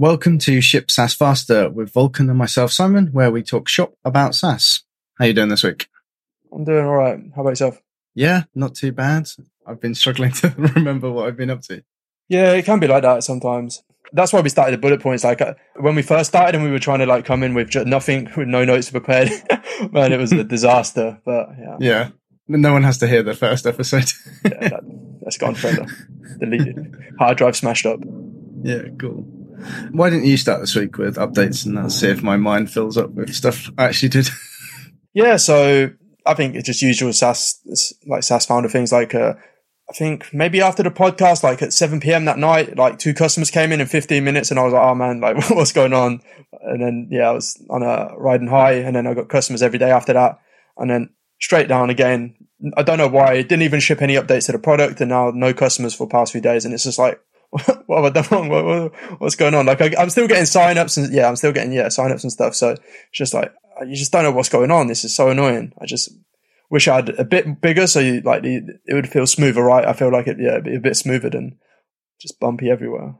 Welcome to Ship SaaS Faster with Volkan and myself, Simon, where we talk shop about SaaS. How you doing this week? I'm doing all right. How about yourself? Yeah, not too bad. I've been struggling to remember what I've been up to. Yeah, it can be like that sometimes. That's why we started the bullet points. Like uh, when we first started, and we were trying to like come in with just nothing, with no notes prepared. Man, it was a disaster. But yeah, Yeah. No one has to hear the first episode. yeah that, that's gone further. Deleted. Hard drive smashed up. yeah, cool. Why didn't you start this week with updates and I'll see if my mind fills up with stuff I actually did? Yeah, so I think it's just usual SaaS, like SaaS founder things. Like, uh, I think maybe after the podcast, like at 7 p.m. that night, like two customers came in in 15 minutes and I was like, oh man, like what's going on? And then, yeah, I was on a riding high and then I got customers every day after that. And then straight down again. I don't know why. It didn't even ship any updates to the product and now no customers for past few days. And it's just like, what have I done wrong? What, what, what's going on? Like, I, I'm still getting signups and yeah, I'm still getting, yeah, signups and stuff. So it's just like, you just don't know what's going on. This is so annoying. I just wish I had a bit bigger so you like it would feel smoother, right? I feel like it, yeah, it'd be a bit smoother than just bumpy everywhere.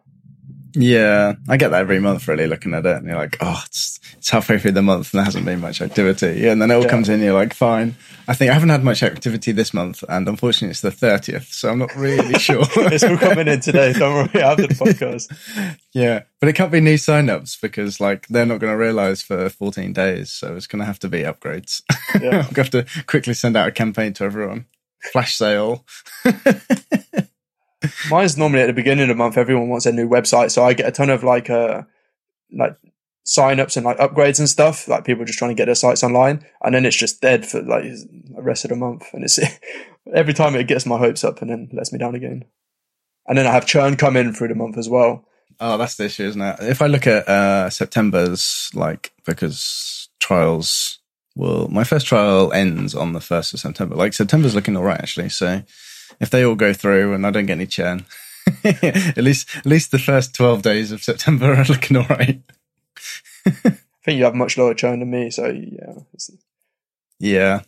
Yeah, I get that every month really looking at it and you're like, oh, it's, it's halfway through the month and there hasn't been much activity. Yeah, and then it all Yeah. comes in, you're like, fine. I think I haven't had much activity this month and unfortunately it's the 30th, so I'm not really sure. It's all coming in today. Don't worry after the podcast. Yeah, but it can't be new signups because like they're not going to realize for 14 days, so it's going to have to be upgrades. Yeah. I'm going to have to quickly send out a campaign to everyone. Flash sale. Mine's normally at the beginning of the month. Everyone wants a new website, so I get a ton of like uh like signups and like upgrades and stuff. Like people just trying to get their sites online, and then it's just dead for like the rest of the month. And it's every time it gets my hopes up and then lets me down again. And then I have churn come in through the month as well. Oh, that's the issue, isn't it? If I look at uh, September's, like, because trials will, my first trial ends on the 1st of September. Like, September's looking all right, actually. So if they all go through and I don't get any churn, at least, at least the first 12 days of September are looking all right. I think you have much lower churn than me, so yeah. It's, Yeah.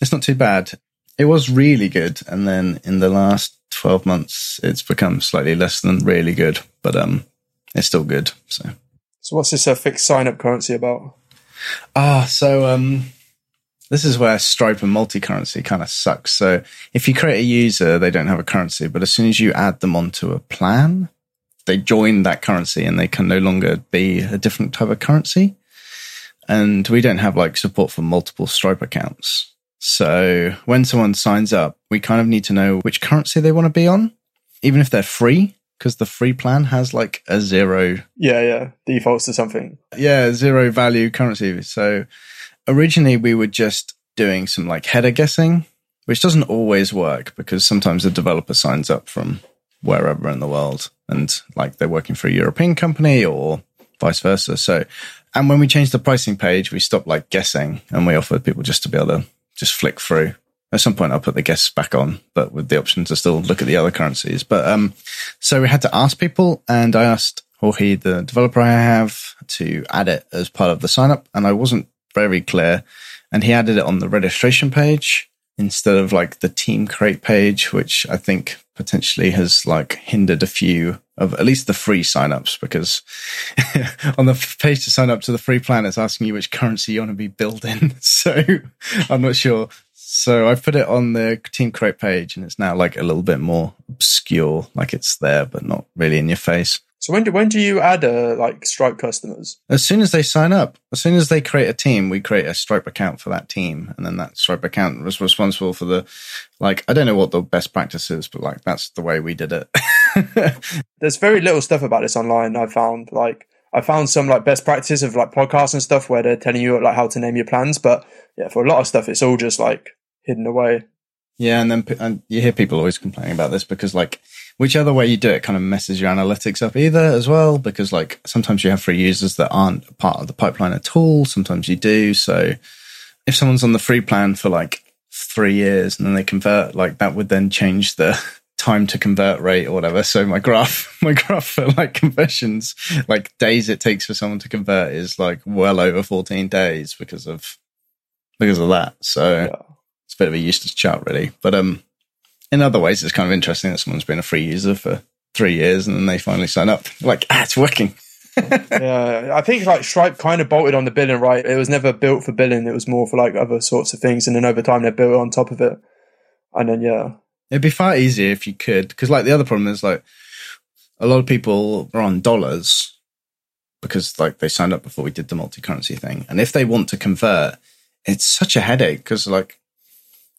It's not too bad. It was really good. And then in the last 12 months, it's become slightly less than really good, but, um, it's still good. So. so what's this uh, fixed sign up currency about? Ah, so um, this is where Stripe and multi-currency kind of sucks. So if you create a user, they don't have a currency, but as soon as you add them onto a plan, they join that currency and they can no longer be a different type of currency. And we don't have like support for multiple Stripe accounts. So when someone signs up, we kind of need to know which currency they want to be on, even if they're free, because the free plan has like a zero Yeah, yeah. Defaults to something. yeah, zero value currency. So originally we were just doing some like header guessing, which doesn't always work because sometimes the developer signs up from wherever in the world and like they're working for a European company or vice versa. So, and when we changed the pricing page, we stopped like guessing and we offered people just to be able to just flick through. At some point, I'll put the guess back on, but with the option to still look at the other currencies. But um, so we had to ask people, and I asked Jorge, the developer I have, to add it as part of the sign up, and I wasn't very clear. And he added it on the registration page instead of like the team create page, which I think potentially has like hindered a few of at least the free signups because on the page to sign up to the free plan, it's asking you which currency you want to be billed in. So I'm not sure. So I've put it on the team create page and it's now like a little bit more obscure, like it's there, but not really in your face. So when do when do you add uh, like Stripe customers? As soon as they sign up, as soon as they create a team, we create a Stripe account for that team. And then that Stripe account was responsible for the, like, I don't know what the best practice is, but like, that's the way we did it. There's very little stuff about this online. I found like I found some like best practice of like podcasts and stuff where they're telling you like how to name your plans, but yeah, for a lot of stuff, it's all just like hidden away. yeah. And then, and you hear people always complaining about this because like, whichever way you do it kind of messes your analytics up either as well, because like sometimes you have free users that aren't part of the pipeline at all. Sometimes you do. So if someone's on the free plan for like three years and then they convert, like that would then change the time to convert rate or whatever. So my graph, my graph for like conversions, like days it takes for someone to convert is like well over 14 days because of, because of that. So Yeah. it's a bit of a useless chart really. But, um, in other ways, it's kind of interesting that someone's been a free user for three years and then they finally sign up. Like, ah, it's working. yeah, I think like Stripe kind of bolted on the billing, right? It was never built for billing. It was more for like other sorts of things, and then over time they built it on top of it. And then yeah, It'd be far easier if you could, because like the other problem is like a lot of people are on dollars because like they signed up before we did the multi-currency thing, and if they want to convert, it's such a headache because like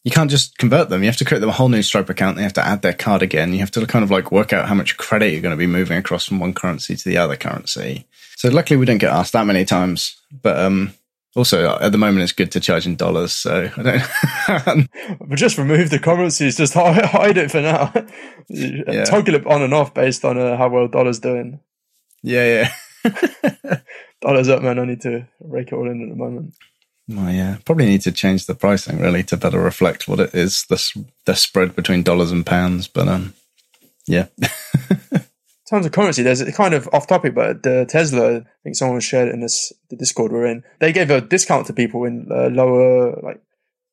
you can't just convert them. You have to create them a whole new Stripe account. They have to add their card again. You have to kind of like work out how much credit you're going to be moving across from one currency to the other currency. So luckily we don't get asked that many times, but um, also at the moment it's good to charge in dollars. So I don't. but just remove the currencies. Just hide, hide it for now. yeah. Toggle it on and off based on uh, how well dollars doing. Yeah, yeah. dollars up, man. I need to rake it all in at the moment. Well, yeah, probably need to change the pricing really to better reflect what it is the the spread between dollars and pounds. But um, yeah. Tons of currency. There's a kind of off topic, but the Tesla, I think someone shared it in this the Discord we're in. They gave a discount to people in uh, lower like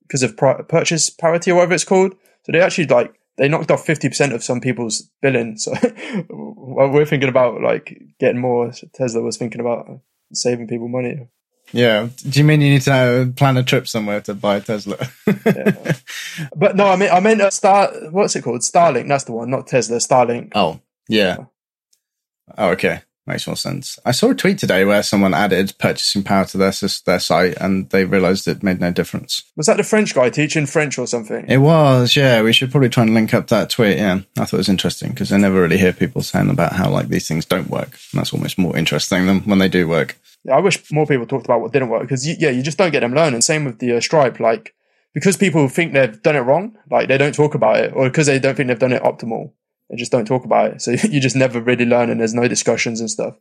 because of pri- purchase parity or whatever it's called. So they actually like they knocked off fifty percent of some people's billing. So we're thinking about like getting more. Tesla was thinking about saving people money. Yeah. Do you mean you need to uh, plan a trip somewhere to buy a Tesla? yeah. But no, I mean, I meant a Star. What's it called? Starlink. That's the one, not Tesla. Starlink. Oh, yeah. Oh, okay. Makes more sense. I saw a tweet today where someone added purchasing power to their their site, and they realised it made no difference. Was that the French guy teaching French or something? It was. Yeah, we should probably try and link up that tweet. Yeah, I thought it was interesting because I never really hear people saying about how like these things don't work. And that's almost more interesting than when they do work. I wish more people talked about what didn't work because yeah, you just don't get them learning. Same with the uh, Stripe, like because people think they've done it wrong, like they don't talk about it, or because they don't think they've done it optimal, they just don't talk about it. So you just never really learn, and there's no discussions and stuff.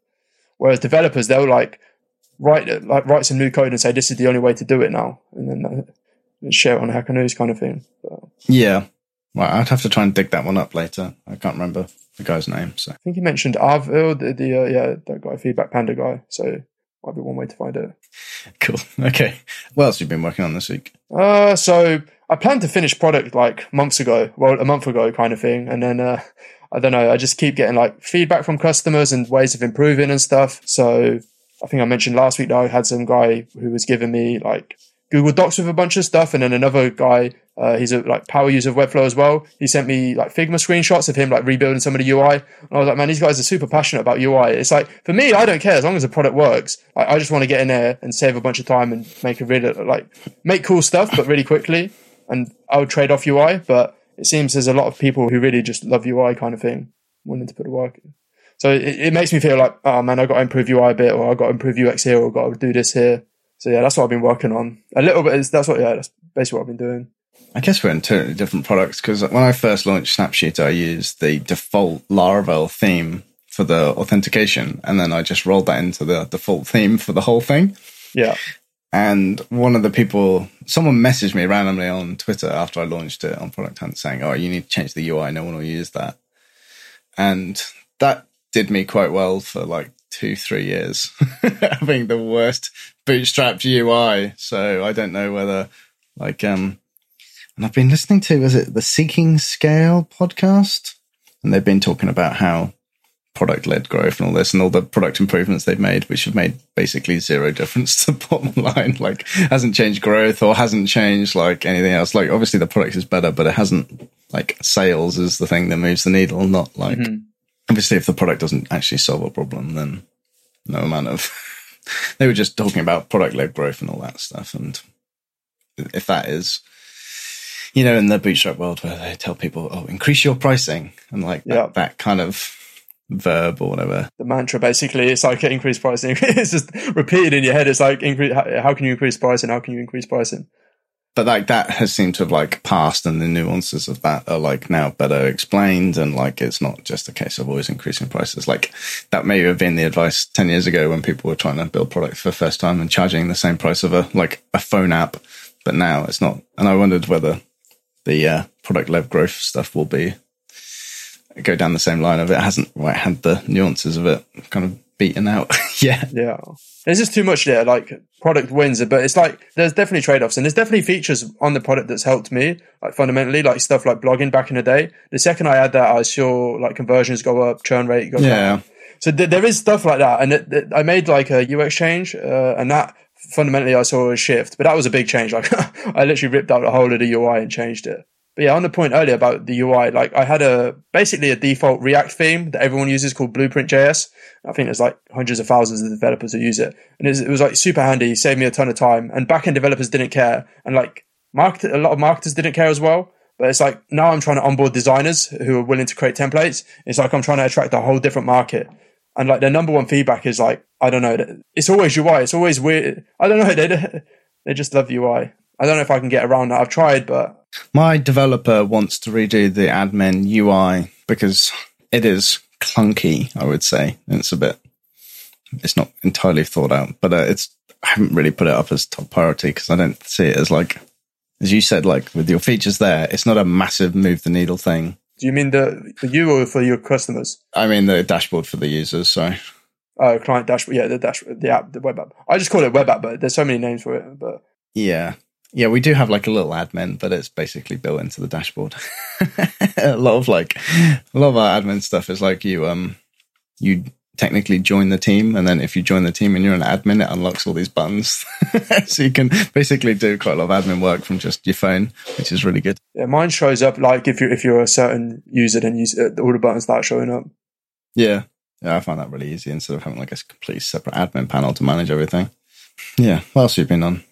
Whereas developers, they'll like write like write some new code and say this is the only way to do it now, and then uh, share it on Hacker News kind of thing. But, yeah, well, I'd have to try and dig that one up later. I can't remember the guy's name. So I think he mentioned Arvid, the, the uh, yeah that guy, feedback panda guy. So might be one way to find it. Cool. Okay. What else have you been working on this week? Uh, so I planned to finish product like months ago, well, a month ago kind of thing. And then, uh, I don't know, I just keep getting like feedback from customers and ways of improving and stuff. So I think I mentioned last week that I had some guy who was giving me like Google Docs with a bunch of stuff, and then another guy, uh, he's a like power user of Webflow as well. He sent me like Figma screenshots of him like rebuilding some of the UI, and I was like, man, these guys are super passionate about UI. It's like for me, I don't care as long as the product works. I just want to get in there and save a bunch of time and make a really like make cool stuff, but really quickly. And I would trade off UI, but it seems there's a lot of people who really just love UI kind of thing, willing to put the work in. So it, it makes me feel like, oh man, I've got to improve UI a bit, or I've got to improve UX here, or I've got to do this here. So yeah, that's what I've been working on. A little bit. Is, that's what yeah, that's basically what I've been doing. I guess we're in totally different products because when I first launched Snapshooter, I used the default Laravel theme for the authentication, and then I just rolled that into the default theme for the whole thing. Yeah. And one of the people, someone messaged me randomly on Twitter after I launched it on Product Hunt saying, "Oh, you need to change the UI. No one will use that." And that did me quite well for like two, three years, having the worst bootstrapped UI. So I don't know whether, like, um, and I've been listening to, is it the Seeking Scale podcast? And they've been talking about how product led growth and all this and all the product improvements they've made, which have made basically zero difference to the bottom line. Like, hasn't changed growth or hasn't changed like anything else. Like, obviously the product is better, but it hasn't, like, sales is the thing that moves the needle, not like, mm-hmm obviously if the product doesn't actually solve a problem then no amount of they were just talking about product led growth and all that stuff. And if that is you know in the bootstrap world where they tell people oh increase your pricing and like that, that kind of verb or whatever. The mantra basically it's like increase pricing. It's just repeated in your head. It's like increase how, how can you increase pricing? How can you increase pricing but like that has seemed to have like passed and the nuances of that are like now better explained and like it's not just a case of always increasing prices. Like that may have been the advice 10 years ago when people were trying to build products for the first time and charging the same price of a like a phone app. But now it's not. And i wondered whether the uh, product led growth stuff will be go down the same line of it hasn't quite had the nuances of it kind of beaten out yeah yeah there's just too much there. Like product wins, but it's like there's definitely trade offs and there's definitely features on the product that's helped me, like fundamentally, like stuff like blogging back in the day. The second I add that, I saw like conversions go up, churn rate go yeah. down. so th- there is stuff like that, and it, it, I made like a UX change, uh, and that fundamentally I saw a shift, but that was a big change. Like I literally ripped out the whole of the UI and changed it. But yeah, on the point earlier about the UI, like I had a basically a default React theme that everyone uses called Blueprint.js. I think there's like hundreds of thousands of developers who use it, and it was, it was like super handy, saved me a ton of time. And backend developers didn't care, and like market a lot of marketers didn't care as well. But it's like now I'm trying to onboard designers who are willing to create templates. It's like I'm trying to attract a whole different market. And like their number one feedback is like, I don't know, it's always UI. It's always weird. I don't know. They, they just love UI. I don't know if I can get around that. I've tried, but my developer wants to redo the admin UI because it is clunky. I would say it's a bit. It's not entirely thought out, but uh, it's. I haven't really put it up as top priority because I don't see it as like, as you said, like with your features there. It's not a massive move the needle thing. Do you mean the for you or for your customers? I mean the dashboard for the users. so. Oh, client dashboard. Yeah, the dashboard, the app, the web app. I just call it web app, but there's so many names for it. But yeah, yeah, we do have like a little admin, but it's basically built into the dashboard. a lot of like a lot of our admin stuff is like you um you technically join the team and then if you join the team and you're an admin it unlocks all these buttons. So you can basically do quite a lot of admin work from just your phone which is really good. Yeah mine shows up like if you're if you're a certain user then you uh, all the buttons start showing up. Yeah. Yeah i find that really easy instead of having like a completely separate admin panel to manage everything. Yeah what else have you been on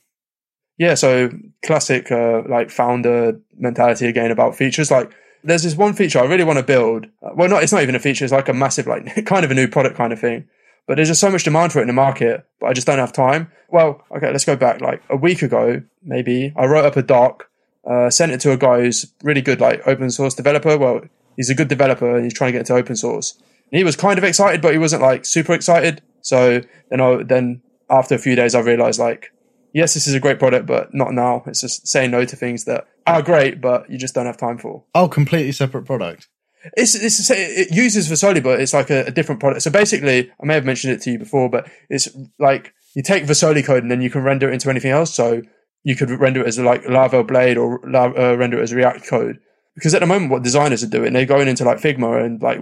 yeah so classic uh, like founder mentality again about features like there's this one feature I really want to build. Well, not it's not even a feature; it's like a massive, like kind of a new product kind of thing. But there's just so much demand for it in the market, but I just don't have time. Well, okay, let's go back. Like a week ago, maybe I wrote up a doc, uh, sent it to a guy who's really good, like open source developer. Well, he's a good developer and he's trying to get into open source. And he was kind of excited, but he wasn't like super excited. So then, I then after a few days, I realized like yes, this is a great product, but not now. It's just saying no to things that are great, but you just don't have time for. Oh, completely separate product. It's, it's it uses Versoly, but it's like a, a, different product. So basically, I may have mentioned it to you before, but it's like you take Versoly code and then you can render it into anything else. So you could render it as like Laravel Blade or uh, render it as React code. Because at the moment, what designers are doing, they're going into like Figma and like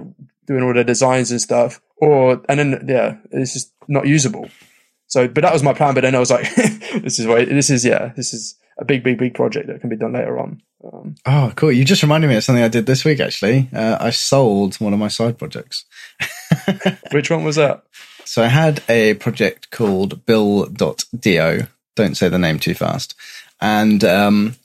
doing all their designs and stuff. Or and then yeah, it's just not usable. So, but that was my plan. But then I was like, this is way, this is, yeah, this is a big, big, big project that can be done later on. Um, oh, cool. You just reminded me of something I did this week, actually. Uh, I sold one of my side projects. Which one was that? So I had a project called bill.do. Don't say the name too fast. And, um,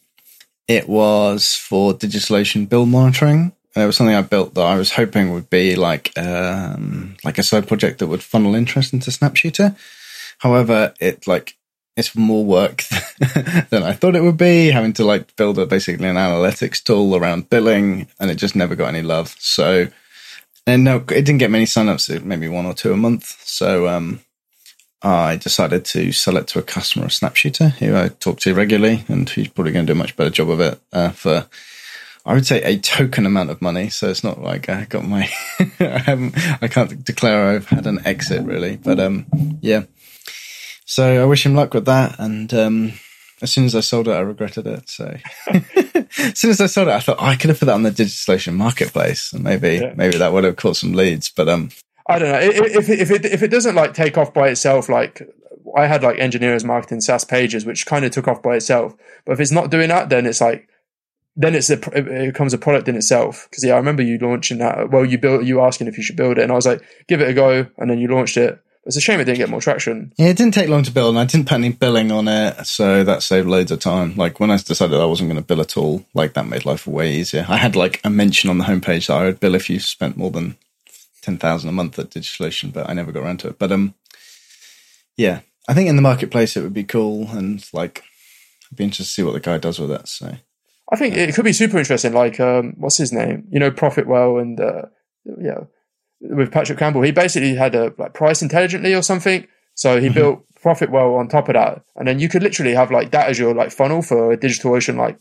it was for DigitalOcean bill monitoring. And it was something I built that I was hoping would be like, um, like a side project that would funnel interest into Snapshooter. However, it like it's more work than I thought it would be, having to like build a basically an analytics tool around billing, and it just never got any love. So, and no, it didn't get many signups, maybe one or two a month. So, um, I decided to sell it to a customer, a Snapshooter, who I talk to regularly, and he's probably going to do a much better job of it uh, for, I would say, a token amount of money. So it's not like I got my, I haven't, I can't declare I've had an exit really, but um, yeah. So I wish him luck with that. And um, as soon as I sold it, I regretted it. So as soon as I sold it, I thought oh, I could have put that on the DigitalOcean marketplace, and maybe yeah. maybe that would have caught some leads. But um, I don't know if if it if it doesn't like take off by itself, like I had like engineers marketing SaaS pages, which kind of took off by itself. But if it's not doing that, then it's like then it's a, it becomes a product in itself. Because yeah, I remember you launching that. Well, you built you asking if you should build it, and I was like, give it a go, and then you launched it. It's a shame it didn't get more traction. Yeah, it didn't take long to build, and I didn't put any billing on it, so that saved loads of time. Like when I decided I wasn't going to bill at all, like that made life way easier. I had like a mention on the homepage that I would bill if you spent more than ten thousand a month at DigitalOcean, but I never got around to it. But um, yeah, I think in the marketplace it would be cool, and like I'd be interested to see what the guy does with it. So I think it could be super interesting. Like um, what's his name? You know, Profitwell and uh, yeah with Patrick Campbell, he basically had a like price intelligently or something. So he mm-hmm. built Profitwell on top of that, and then you could literally have like that as your like funnel for a digital ocean like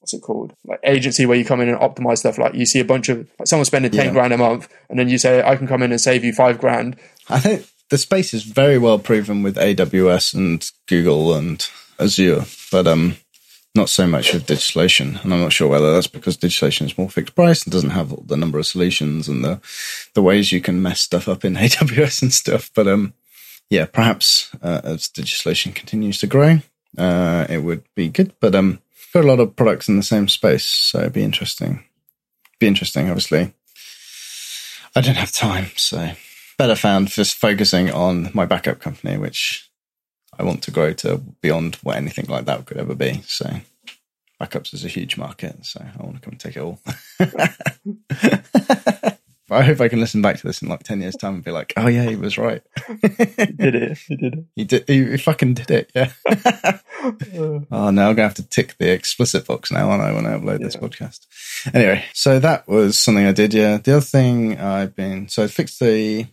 what's it called like agency where you come in and optimize stuff. Like you see a bunch of like someone spending ten yeah. grand a month, and then you say I can come in and save you five grand. I think the space is very well proven with AWS and Google and Azure, but um, Not so much with DigitalOcean, and I'm not sure whether that's because DigitalOcean is more fixed price and doesn't have the number of solutions and the the ways you can mess stuff up in AWS and stuff. But um, yeah, perhaps uh, as DigitalOcean continues to grow, uh, it would be good. But um, got a lot of products in the same space, so it'd be interesting. Be interesting, obviously. I don't have time, so better found just focusing on my backup company, which I want to grow to beyond what anything like that could ever be. So backups is a huge market, so I want to come and take it all. I hope I can listen back to this in like ten years' time and be like, "Oh yeah, he was right. he did it. He did it. He did. He, he fucking did it. Yeah. oh, now I'm gonna have to tick the explicit box now, aren't I, when I upload yeah. this podcast? Anyway, so that was something I did. Yeah. The other thing I've been so I fixed the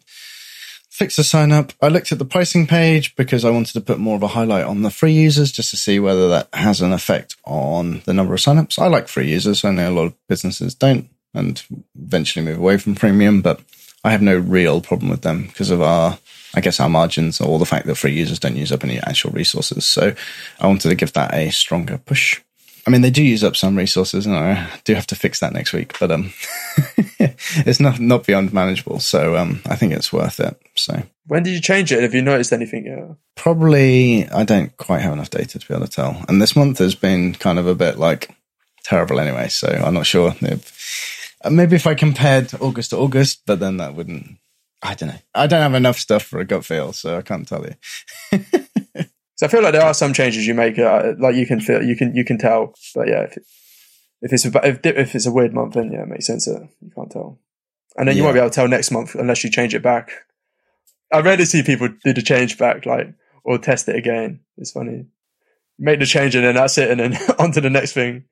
fixed the sign up. I looked at the pricing page because I wanted to put more of a highlight on the free users just to see whether that has an effect on the number of signups. I like free users. I know a lot of businesses don't and eventually move away from premium, but I have no real problem with them because of our, I guess, our margins or the fact that free users don't use up any actual resources. So I wanted to give that a stronger push. I mean, they do use up some resources, and I do have to fix that next week. But um, it's not not beyond manageable. So um, I think it's worth it. So when did you change it? Have you noticed anything? Yeah. Probably, I don't quite have enough data to be able to tell. And this month has been kind of a bit like terrible anyway. So I'm not sure if uh, maybe if I compared August to August, but then that wouldn't. I don't know. I don't have enough stuff for a gut feel, so I can't tell you. so I feel like there are some changes you make, uh, like you can feel, you can you can tell. But yeah, if, if it's a, if, if it's a weird month, then yeah, it makes sense that you can't tell. And then you yeah. won't be able to tell next month unless you change it back. I rarely see people do the change back, like or test it again. It's funny. Make the change and then that's it, and then on to the next thing.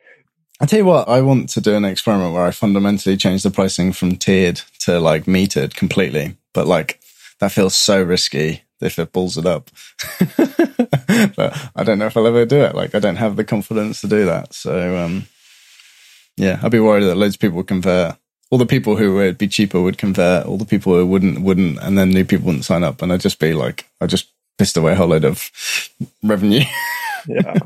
I tell you what, I want to do an experiment where I fundamentally change the pricing from tiered to like metered completely. But like that feels so risky if it pulls it up. but I don't know if I'll ever do it. Like I don't have the confidence to do that. So um yeah, I'd be worried that loads of people would convert. All the people who would be cheaper would convert. All the people who wouldn't wouldn't, and then new people wouldn't sign up. And I'd just be like, I just pissed away a whole load of revenue. yeah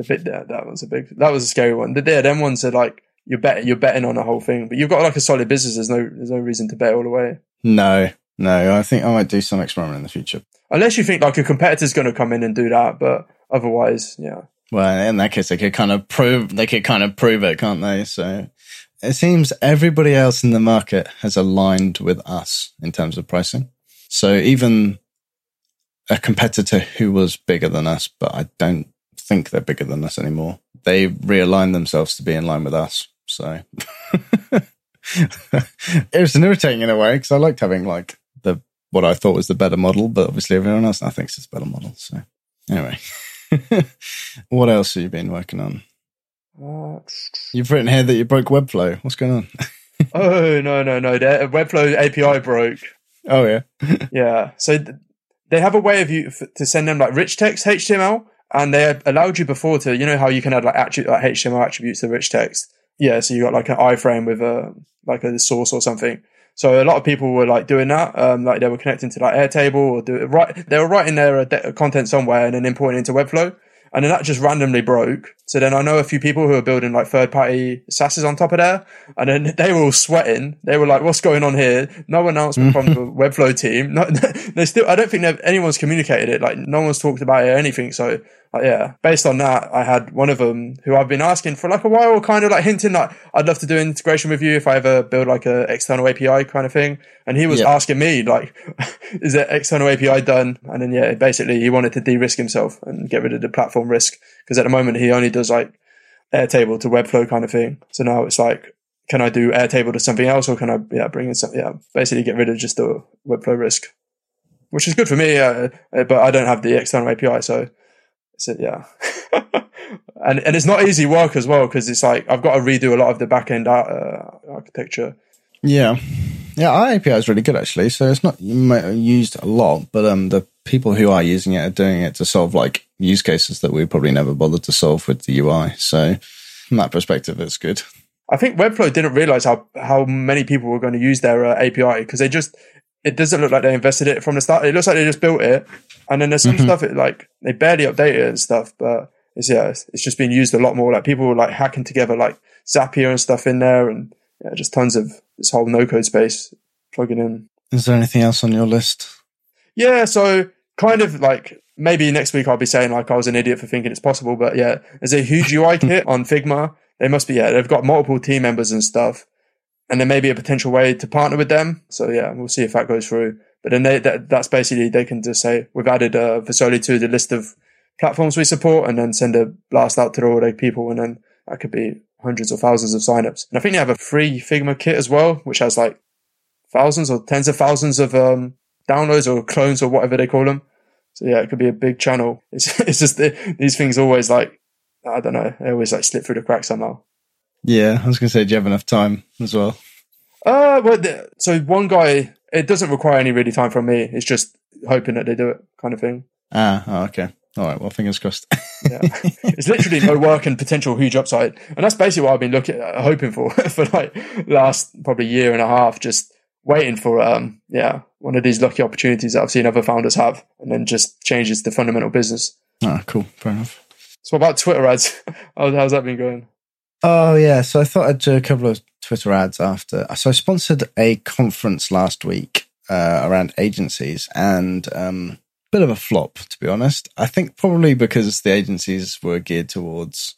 a bit that that was a big that was a scary one. The yeah, them ones are like you're betting you're betting on the whole thing, but you've got like a solid business. There's no there's no reason to bet all the way. No, no. I think I might do some experiment in the future, unless you think like a competitor's going to come in and do that. But otherwise, yeah. Well, in that case, they could kind of prove they could kind of prove it, can't they? So it seems everybody else in the market has aligned with us in terms of pricing. So even a competitor who was bigger than us, but I don't think they're bigger than us anymore. They realign themselves to be in line with us. So it was an irritating in a way because I liked having like what I thought was the better model, but obviously everyone else now thinks it's a better model. So anyway, what else have you been working on? You've written here that you broke Webflow. What's going on? oh no no no! The Webflow API broke. Oh yeah, yeah. So th- they have a way of you f- to send them like rich text HTML, and they allowed you before to, you know, how you can add like, attri- like HTML attributes to rich text. Yeah, so you got like an iframe with a like a source or something. So a lot of people were like doing that, um, like they were connecting to like Airtable or do it right. They were writing their uh, de- content somewhere and then importing into Webflow and then that just randomly broke. So then I know a few people who are building like third party SaaSes on top of there, and then they were all sweating. They were like, "What's going on here?" No announcement from the Webflow team. No, they still. I don't think anyone's communicated it. Like no one's talked about it or anything. So uh, yeah, based on that, I had one of them who I've been asking for like a while, kind of like hinting like I'd love to do integration with you if I ever build like a external API kind of thing. And he was yeah. asking me like, is it external API done? And then yeah, basically he wanted to de-risk himself and get rid of the platform risk because at the moment he only does like Airtable to Webflow kind of thing. So now it's like, can I do Airtable to something else or can I yeah bring in some yeah basically get rid of just the Webflow risk, which is good for me. Uh, but I don't have the external API, so so yeah. and and it's not easy work as well because it's like I've got to redo a lot of the back end uh, architecture. Yeah, yeah. Our API is really good actually, so it's not used a lot, but um, the people who are using it are doing it to solve like use cases that we probably never bothered to solve with the UI. So from that perspective, it's good. I think Webflow didn't realize how how many people were going to use their uh, API because they just it doesn't look like they invested it from the start. It looks like they just built it, and then there's some mm-hmm. stuff it like they barely update it and stuff. But it's yeah, it's, it's just being used a lot more. Like people were like hacking together like Zapier and stuff in there, and yeah, just tons of this whole no code space plugging in. Is there anything else on your list? Yeah, so kind of like maybe next week I'll be saying like I was an idiot for thinking it's possible, but yeah, there's a huge UI kit on Figma. They must be yeah, they've got multiple team members and stuff, and there may be a potential way to partner with them. So yeah, we'll see if that goes through. But then they, that, that's basically they can just say we've added uh, Versoly to the list of platforms we support, and then send a blast out to all the people, and then that could be hundreds or thousands of signups. And I think they have a free Figma kit as well, which has like thousands or tens of thousands of um, downloads or clones or whatever they call them. So yeah, it could be a big channel. It's it's just these things always like I don't know, they always like slip through the cracks somehow. Yeah, I was going to say, do you have enough time as well? Uh, well, the, so one guy, it doesn't require any really time from me. It's just hoping that they do it, kind of thing. Ah, oh, okay. All right. Well, fingers crossed. yeah. It's literally no work and potential huge upside, and that's basically what I've been looking, uh, hoping for for like last probably year and a half. Just waiting for um, yeah, one of these lucky opportunities that I've seen other founders have, and then just changes the fundamental business. Ah, cool. Fair enough. So, what about Twitter ads? how's that been going? Oh yeah, so I thought I'd do a couple of Twitter ads after. So I sponsored a conference last week uh, around agencies, and um, bit of a flop to be honest. I think probably because the agencies were geared towards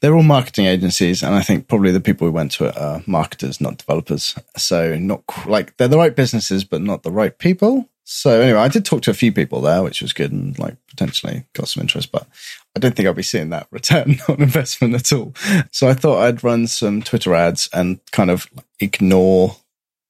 they're all marketing agencies, and I think probably the people who went to it are marketers, not developers. So not like they're the right businesses, but not the right people. So anyway, I did talk to a few people there, which was good and like potentially got some interest, but I don't think I'll be seeing that return on investment at all. So I thought I'd run some Twitter ads and kind of ignore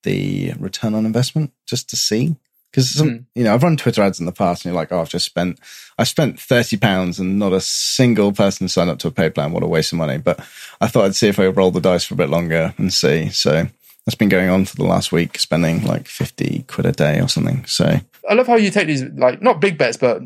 the return on investment just to see. Because mm. you know, I've run Twitter ads in the past, and you're like, "Oh, I've just spent, I spent thirty pounds, and not a single person signed up to a paid plan. What a waste of money!" But I thought I'd see if I could roll the dice for a bit longer and see. So that's been going on for the last week, spending like 50 quid a day or something. So I love how you take these, like, not big bets, but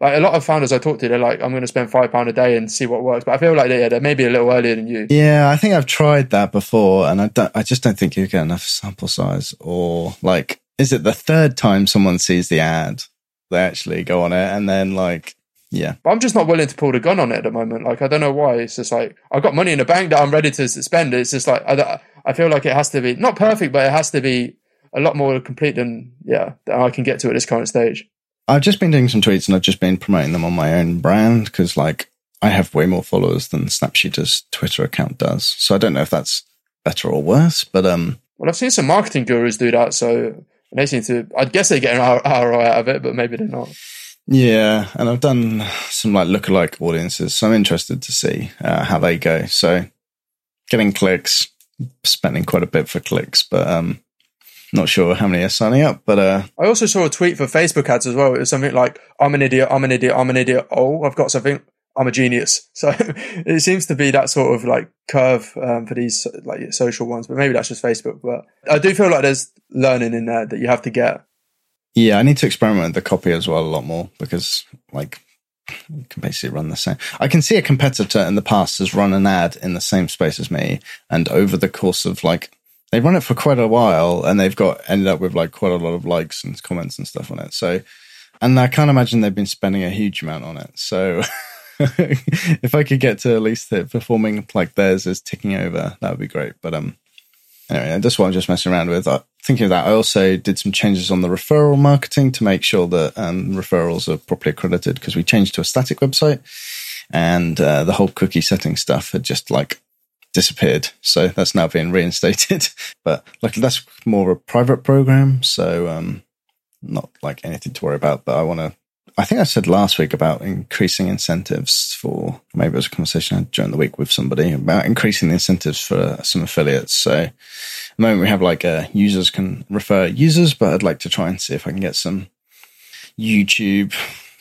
like a lot of founders I talk to, they're like, I'm going to spend five pound a day and see what works. But I feel like they, yeah, they're maybe a little earlier than you. Yeah, I think I've tried that before, and I don't, I just don't think you get enough sample size. Or like, is it the third time someone sees the ad, they actually go on it, and then like, yeah. But I'm just not willing to pull the gun on it at the moment. Like, I don't know why. It's just like I've got money in the bank that I'm ready to spend. It's just like I, I feel like it has to be not perfect, but it has to be a lot more complete than yeah than I can get to at this current stage. I've just been doing some tweets and I've just been promoting them on my own brand because like I have way more followers than Snapshooter's Twitter account does. So I don't know if that's better or worse, but um. Well, I've seen some marketing gurus do that, so they seem to. I guess they get an ROI out of it, but maybe they're not. Yeah, and I've done some like lookalike audiences, so I'm interested to see uh, how they go. So getting clicks, spending quite a bit for clicks, but um, not sure how many are signing up. But uh, I also saw a tweet for Facebook ads as well. It was something like, "I'm an idiot. I'm an idiot. I'm an idiot. Oh, I've got something. I'm a genius." So it seems to be that sort of like curve um, for these like social ones. But maybe that's just Facebook. But I do feel like there's learning in there that you have to get. Yeah, I need to experiment with the copy as well a lot more because like you can basically run the same. I can see a competitor in the past has run an ad in the same space as me, and over the course of like they've run it for quite a while, and they've got ended up with like quite a lot of likes and comments and stuff on it. So, and I can't imagine they've been spending a huge amount on it. So, if I could get to at least it performing like theirs is ticking over, that would be great. But um, anyway, that's what I'm just messing around with. Uh, thinking of that, I also did some changes on the referral marketing to make sure that um, referrals are properly accredited because we changed to a static website and uh, the whole cookie setting stuff had just like disappeared. So that's now being reinstated. but luckily, that's more of a private program. So um, not like anything to worry about. But I want to I think I said last week about increasing incentives for maybe it was a conversation I had during the week with somebody about increasing the incentives for some affiliates. So at the moment we have like uh, users can refer users, but I'd like to try and see if I can get some YouTube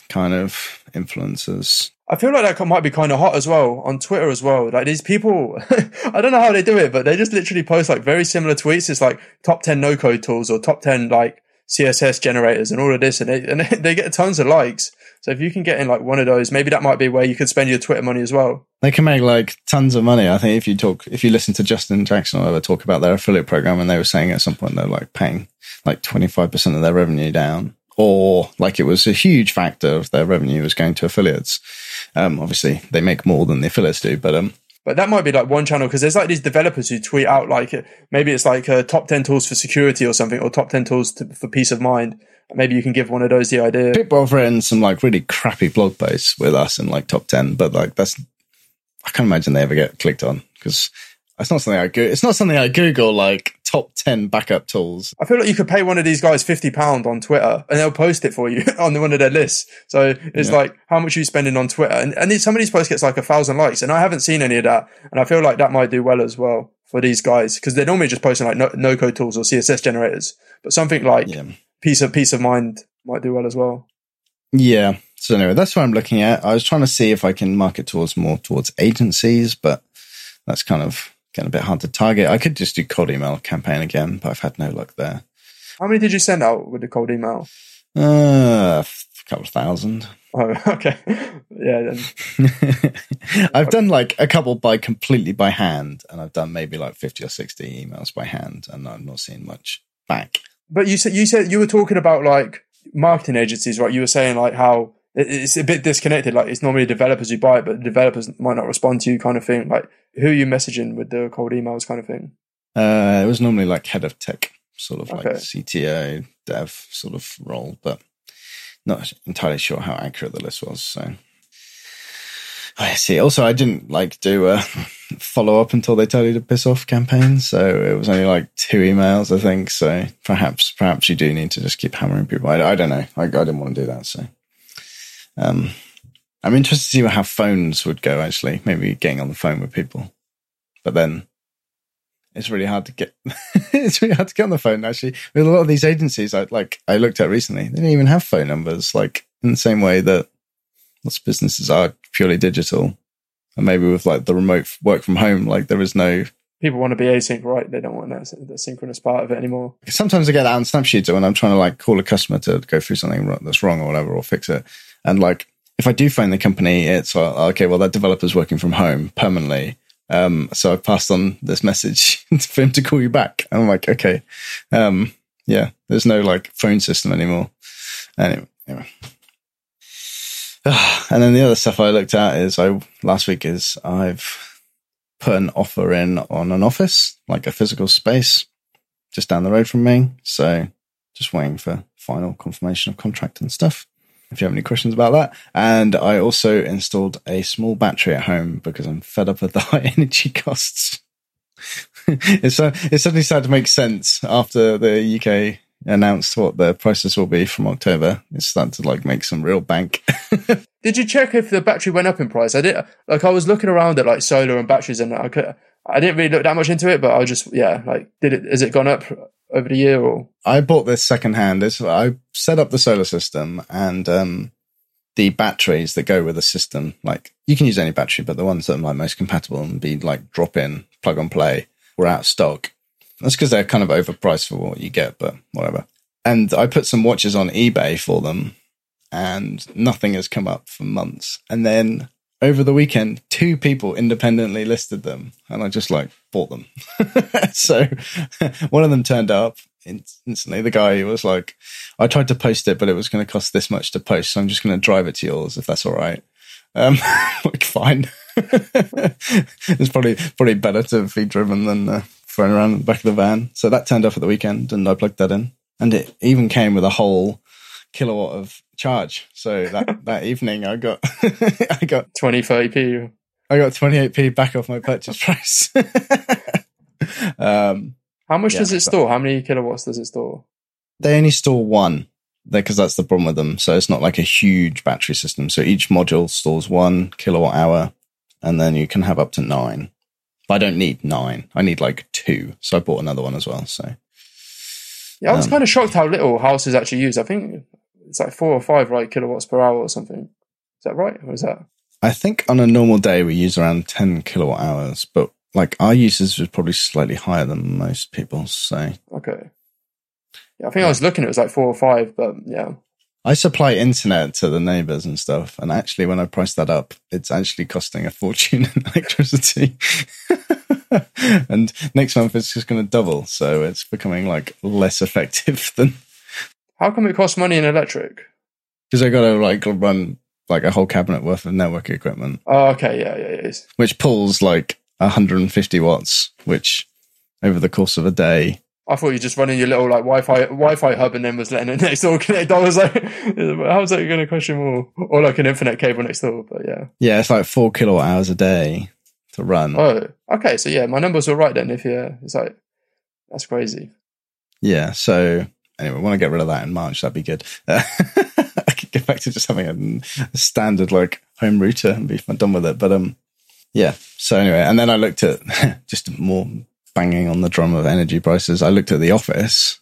kind of influencers. I feel like that might be kind of hot as well on Twitter as well. Like these people, I don't know how they do it, but they just literally post like very similar tweets. It's like top 10 no code tools or top 10 like CSS generators and all of this, and they, and they get tons of likes. So if you can get in like one of those, maybe that might be where you could spend your Twitter money as well. They can make like tons of money. I think if you talk, if you listen to Justin Jackson or ever talk about their affiliate program, and they were saying at some point they're like paying like twenty five percent of their revenue down or like it was a huge factor of their revenue was going to affiliates. Um, obviously, they make more than the affiliates do, but um, but that might be like one channel because there's like these developers who tweet out like maybe it's like uh, top 10 tools for security or something or top 10 tools to, for peace of mind. Maybe you can give one of those the idea. People have written some like really crappy blog posts with us in like top 10, but like that's, I can't imagine they ever get clicked on because it's not something I go. It's not something I Google like top ten backup tools. I feel like you could pay one of these guys fifty pound on Twitter and they'll post it for you on one of their lists. So it's yeah. like how much are you spending on Twitter? And, and some of these posts gets like a thousand likes, and I haven't seen any of that. And I feel like that might do well as well for these guys because they're normally just posting like no, no, code tools or CSS generators, but something like yeah. piece of peace of mind might do well as well. Yeah. So anyway, that's what I'm looking at. I was trying to see if I can market towards more towards agencies, but that's kind of getting a bit hard to target. I could just do cold email campaign again, but I've had no luck there. How many did you send out with the cold email? Uh, a couple of thousand. Oh, okay. yeah. I've done like a couple by completely by hand, and I've done maybe like fifty or sixty emails by hand, and I'm not seeing much back. But you said you said you were talking about like marketing agencies, right? You were saying like how it's a bit disconnected. Like it's normally developers who buy it, but developers might not respond to you, kind of thing. Like who are you messaging with the cold emails, kind of thing? Uh, it was normally like head of tech, sort of okay. like CTO, dev sort of role, but not entirely sure how accurate the list was. So I see. Also, I didn't like do a follow up until they tell you to piss off campaign. So it was only like two emails, I think. So perhaps, perhaps you do need to just keep hammering people. I, I don't know. I, I didn't want to do that. So. Um, I'm interested to see how phones would go. Actually, maybe getting on the phone with people, but then it's really hard to get. it's really hard to get on the phone. Actually, with a lot of these agencies, I like I looked at recently, they don't even have phone numbers. Like in the same way that lots of businesses are purely digital, and maybe with like the remote work from home, like there is no people want to be async, right? They don't want that, the synchronous part of it anymore. Sometimes I get that on Snapshooters when I'm trying to like call a customer to go through something that's wrong or whatever, or fix it. And like, if I do find the company, it's uh, okay. Well, that developer's working from home permanently. Um, so I passed on this message for him to call you back. And I'm like, okay, um, yeah. There's no like phone system anymore. Anyway, anyway. and then the other stuff I looked at is I last week is I've put an offer in on an office, like a physical space, just down the road from me. So just waiting for final confirmation of contract and stuff if you have any questions about that. And I also installed a small battery at home because I'm fed up with the high energy costs. it's, uh, it's suddenly started to make sense after the UK announced what the prices will be from October. It's starting to like make some real bank. did you check if the battery went up in price? I did. Like I was looking around at like solar and batteries, and I could. I didn't really look that much into it, but I just yeah, like did it? Has it gone up over the year or? I bought this secondhand. It's, I set up the solar system and um, the batteries that go with the system. Like you can use any battery, but the ones that are like most compatible and be like drop in, plug and play, were out of stock. That's because they're kind of overpriced for what you get, but whatever. And I put some watches on eBay for them, and nothing has come up for months. And then over the weekend, two people independently listed them, and I just like bought them. so one of them turned up instantly. The guy was like, "I tried to post it, but it was going to cost this much to post, so I'm just going to drive it to yours if that's all right." Um, like fine. it's probably probably better to be driven than uh, thrown around the back of the van. So that turned up at the weekend, and I plugged that in, and it even came with a whole kilowatt of charge. So that, that evening I got, I got 20, 30p. I got 28p back off my purchase price. um, How much yeah, does it store? How many kilowatts does it store? They only store one because that's the problem with them. So it's not like a huge battery system. So each module stores one kilowatt hour and then you can have up to nine. But I don't need nine. I need like two. So I bought another one as well. So yeah, I was um, kind of shocked how little houses actually use. I think it's like four or five right kilowatts per hour or something. Is that right, or is that? I think on a normal day we use around ten kilowatt hours, but like our usage was probably slightly higher than most people. So okay, yeah, I think yeah. I was looking. It was like four or five, but yeah. I supply internet to the neighbors and stuff, and actually, when I price that up, it's actually costing a fortune in electricity. and next month it's just going to double, so it's becoming like less effective than How come it costs money in electric? Because they got to like run like a whole cabinet worth of network equipment, Oh, okay, yeah, yeah, it is. which pulls like 150 watts, which over the course of a day. I thought you just running your little like Wi-Fi Wi-Fi hub and then was letting it next door connect. I was like, how's that going to cost you more? Or like an ethernet cable next door? But yeah. Yeah, it's like four kilowatt hours a day to run. Oh, okay. So yeah, my numbers were right then. If yeah, it's like that's crazy. Yeah. So anyway, want to get rid of that in March. That'd be good. Uh, I could get back to just having a, a standard like home router and be done with it. But um, yeah. So anyway, and then I looked at just more banging on the drum of energy prices. I looked at the office,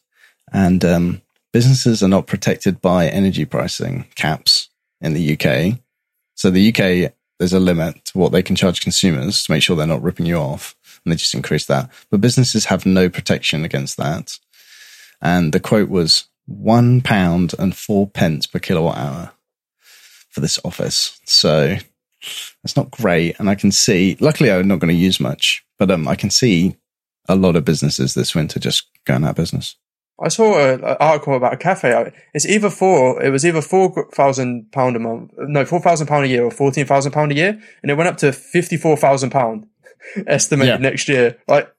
and um, businesses are not protected by energy pricing caps in the UK. So the UK there's a limit to what they can charge consumers to make sure they're not ripping you off, and they just increase that. But businesses have no protection against that. And the quote was one pound and four pence per kilowatt hour for this office. So that's not great. And I can see, luckily, I'm not going to use much, but um, I can see a lot of businesses this winter just going out of business. I saw an article about a cafe. It's either four. It was either four thousand pound a month. No, four thousand pound a year or fourteen thousand pound a year, and it went up to fifty four thousand pound estimated Yeah. next year. Like,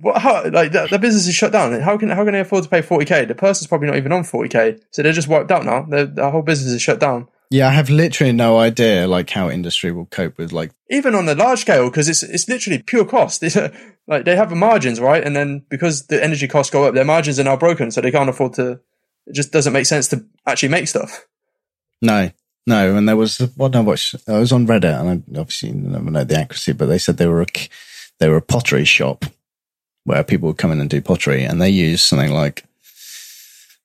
what? How? Like the, the business is shut down. How can how can they afford to pay forty k? The person's probably not even on forty k, so they're just wiped out now. The, the whole business is shut down. Yeah, I have literally no idea like how industry will cope with like even on the large scale because it's it's literally pure cost. It's, uh, like they have the margins, right? And then because the energy costs go up, their margins are now broken, so they can't afford to. It just doesn't make sense to actually make stuff. No, no. And there was what I watched. I was on Reddit, and I obviously never know the accuracy, but they said they were a, they were a pottery shop where people would come in and do pottery, and they use something like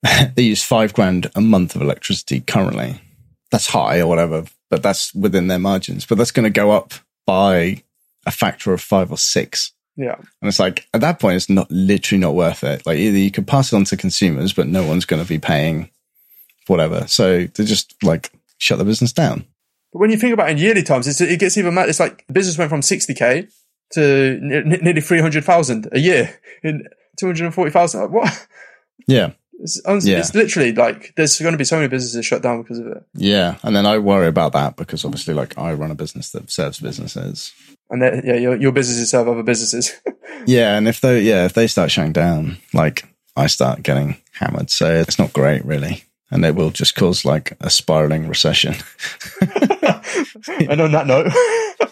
they use five grand a month of electricity currently. That's high or whatever, but that's within their margins. But that's going to go up by a factor of five or six. Yeah, And it's like at that point, it's not literally not worth it. Like either you could pass it on to consumers, but no one's going to be paying whatever. So they just like shut the business down. but when you think about it in yearly terms, it's, it gets even mad. It's like the business went from sixty k to n- nearly three hundred thousand a year in two hundred and forty thousand. What? Yeah, It's, Yeah. it's literally like there's going to be so many businesses shut down because of it. yeah. And then I worry about that because obviously, like I run a business that serves businesses. And then, yeah, your, your businesses serve other businesses. Yeah, and if they yeah if they start shutting down, like I start getting hammered. So it's not great, really. And it will just cause like a spiraling recession. and on that note,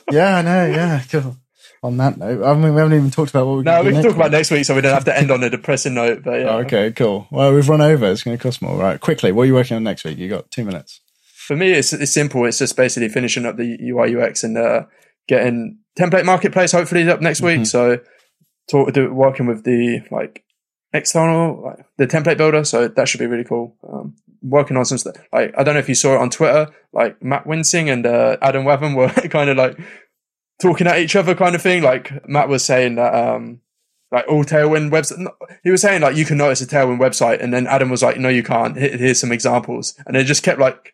yeah, I know. Yeah. Cool. On that note, I mean, we haven't even talked about what we no, we can talk about next week, so we don't have to end on a depressing note. But yeah, Oh, okay, cool. Well, we've run over. It's going to cost more. Right, quickly. What are you working on next week? You got two minutes. for me, it's it's simple. It's just basically finishing up the UI UX and uh, getting template marketplace hopefully up next week. Mhm. So, talk, do, working with the like external like the template builder. So that should be really cool. Um, working on some stuff. Like I don't know if you saw it on Twitter. Like Matt Wensing and uh, Adam Wathan were kind of like talking at each other, kind of thing. Like Matt was saying that. Um, like all Tailwind website. He was saying like you can notice a Tailwind website, and then Adam was like, "No, you can't. Here- Here's some examples," and they just kept like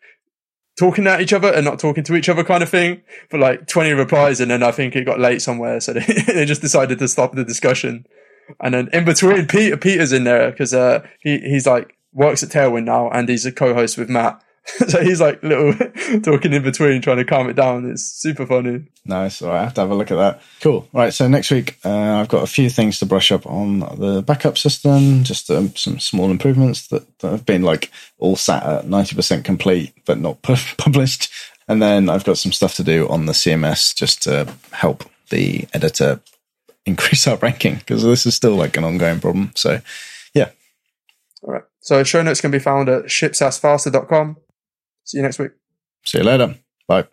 talking at each other and not talking to each other, kind of thing, for like 20 replies, and then I think it got late somewhere, so they, they just decided to stop the discussion. And then in between, Peter Peter's in there because uh, he he's like works at Tailwind now, and he's a co-host with Matt. so he's like little talking in between, trying to calm it down. It's super funny. Nice. All right, I have to have a look at that. Cool. Right. So next week, uh, I've got a few things to brush up on the backup system. Just um, some small improvements that, that have been like all sat at ninety percent complete, but not pu- published. And then I've got some stuff to do on the CMS just to help the editor increase our ranking because this is still like an ongoing problem. So yeah, All right. So show notes can be found at shipsasfaster.com. See you next week. see you later. Bye.